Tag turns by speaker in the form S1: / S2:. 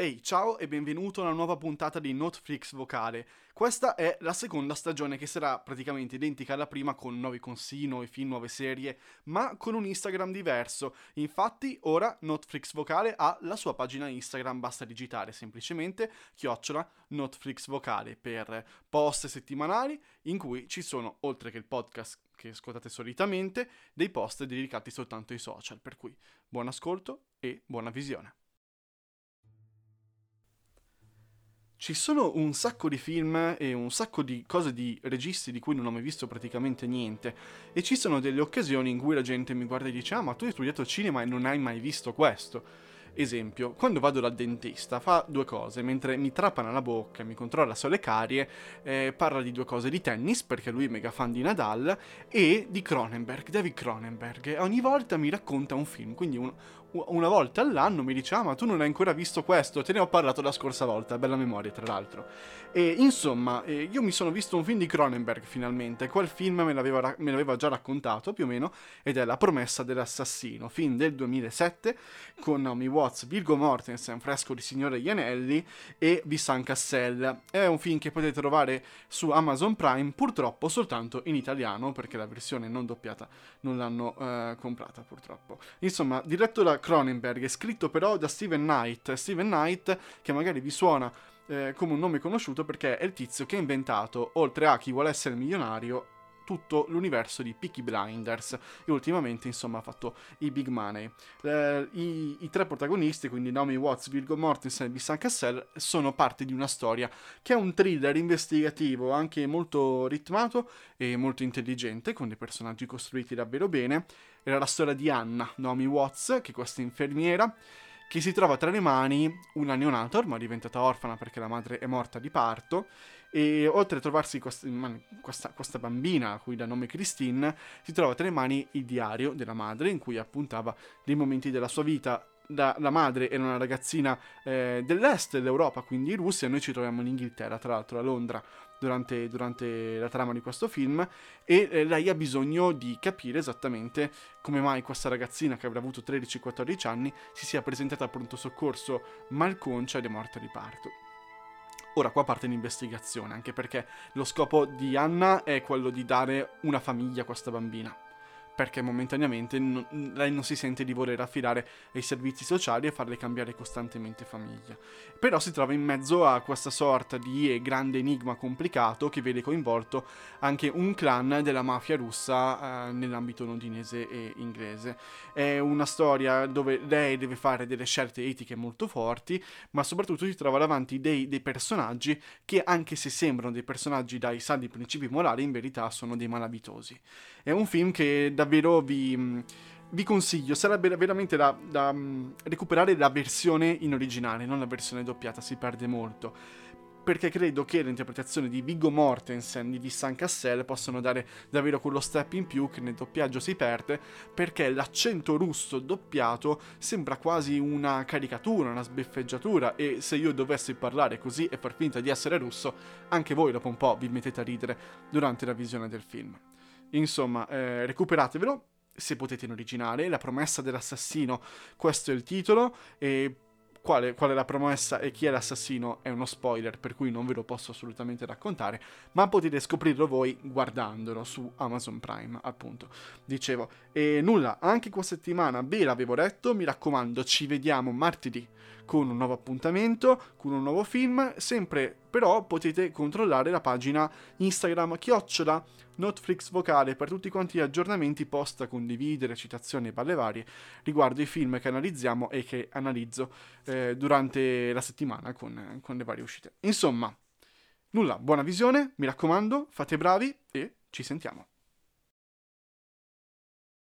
S1: Ehi, ciao e benvenuto a una nuova puntata di Notflix Vocale. Questa è la seconda stagione che sarà praticamente identica alla prima con nuovi consigli, nuovi film, nuove serie, ma con un Instagram diverso. Infatti ora Notflix Vocale ha la sua pagina Instagram, basta digitare semplicemente chiocciola Notflix Vocale per post settimanali in cui ci sono, oltre che il podcast che ascoltate solitamente, dei post dedicati soltanto ai social. Per cui buon ascolto e buona visione. Ci sono un sacco di film e un sacco di cose di registi di cui non ho mai visto praticamente niente. E ci sono delle occasioni in cui la gente mi guarda e dice ah ma tu hai studiato cinema e non hai mai visto questo. Esempio, quando vado dal dentista fa due cose, mentre mi trapana la bocca mi controlla sulle carie, eh, parla di due cose, di tennis, perché lui è mega fan di Nadal, e di Cronenberg, David Cronenberg, e ogni volta mi racconta un film, quindi un, una volta all'anno mi dice ah ma tu non hai ancora visto questo, te ne ho parlato la scorsa volta, bella memoria tra l'altro. E insomma, eh, io mi sono visto un film di Cronenberg finalmente, quel film me l'aveva, me l'aveva già raccontato più o meno, ed è La promessa dell'assassino, film del 2007 con Naomi Watts, Virgo Mortensen, fresco di Signore Ianelli e Vincent Cassel. È un film che potete trovare su Amazon Prime, purtroppo soltanto in italiano perché la versione non doppiata non l'hanno eh, comprata purtroppo. Insomma, diretto da Cronenberg, scritto però da Steven Knight. Steven Knight, che magari vi suona eh, come un nome conosciuto perché è il tizio che ha inventato, oltre a chi vuole essere milionario, tutto l'universo di Peaky Blinders e ultimamente insomma ha fatto i big money. Eh, i, i, tre protagonisti, quindi Naomi Watts, Virgo Mortensen e Bissan Cassell, sono parte di una storia che è un thriller investigativo anche molto ritmato e molto intelligente, con dei personaggi costruiti davvero bene. Era la storia di Anna, Naomi Watts, che è questa infermiera che si trova tra le mani una neonata, ormai diventata orfana perché la madre è morta di parto, e oltre a trovarsi questa, questa, questa, bambina a cui dà nome Christine, si trova tra le mani il diario della madre in cui appuntava dei momenti della sua vita. Da, la madre era una ragazzina eh, dell'est dell'Europa, quindi in Russia, noi ci troviamo in Inghilterra, tra l'altro a Londra, durante, durante la trama di questo film, e eh, lei ha bisogno di capire esattamente come mai questa ragazzina che avrà avuto 13-14 anni si sia presentata al pronto soccorso malconcia ed è morta di parto. Ora qua parte l'investigazione, anche perché lo scopo di Anna è quello di dare una famiglia a questa bambina perché momentaneamente non, lei non si sente di voler affidare ai servizi sociali e farle cambiare costantemente famiglia. Però si trova in mezzo a questa sorta di grande enigma complicato che vede coinvolto anche un clan della mafia russa eh, nell'ambito londinese e inglese. È una storia dove lei deve fare delle scelte etiche molto forti, ma soprattutto si trova davanti dei, dei personaggi che anche se sembrano dei personaggi dai saldi principi morali, in verità sono dei malavitosi. È un film che davvero vi, mm, vi consiglio, sarebbe veramente da, da mm, recuperare la versione in originale, non la versione doppiata, si perde molto perché credo che l'interpretazione di Viggo Mortensen e di San Cassel possano dare davvero quello step in più che nel doppiaggio si perde, perché l'accento russo doppiato sembra quasi una caricatura, una sbeffeggiatura, e se io dovessi parlare così e far finta di essere russo, anche voi dopo un po' vi mettete a ridere durante la visione del film. Insomma, eh, recuperatevelo se potete in originale. La promessa dell'assassino, questo è il titolo. E quale, qual è la promessa e chi è l'assassino è uno spoiler, per cui non ve lo posso assolutamente raccontare, ma potete scoprirlo voi guardandolo su Amazon Prime, appunto. Dicevo, e nulla, anche questa settimana ve l'avevo detto, mi raccomando, ci vediamo martedì con un nuovo appuntamento, con un nuovo film, sempre però potete controllare la pagina Instagram chiocciola Netflix vocale per tutti quanti gli aggiornamenti post da condividere, citazioni e balle varie riguardo i film che analizziamo e che analizzo eh, durante la settimana con, con le varie uscite. Insomma, nulla, buona visione, mi raccomando, fate bravi e ci sentiamo.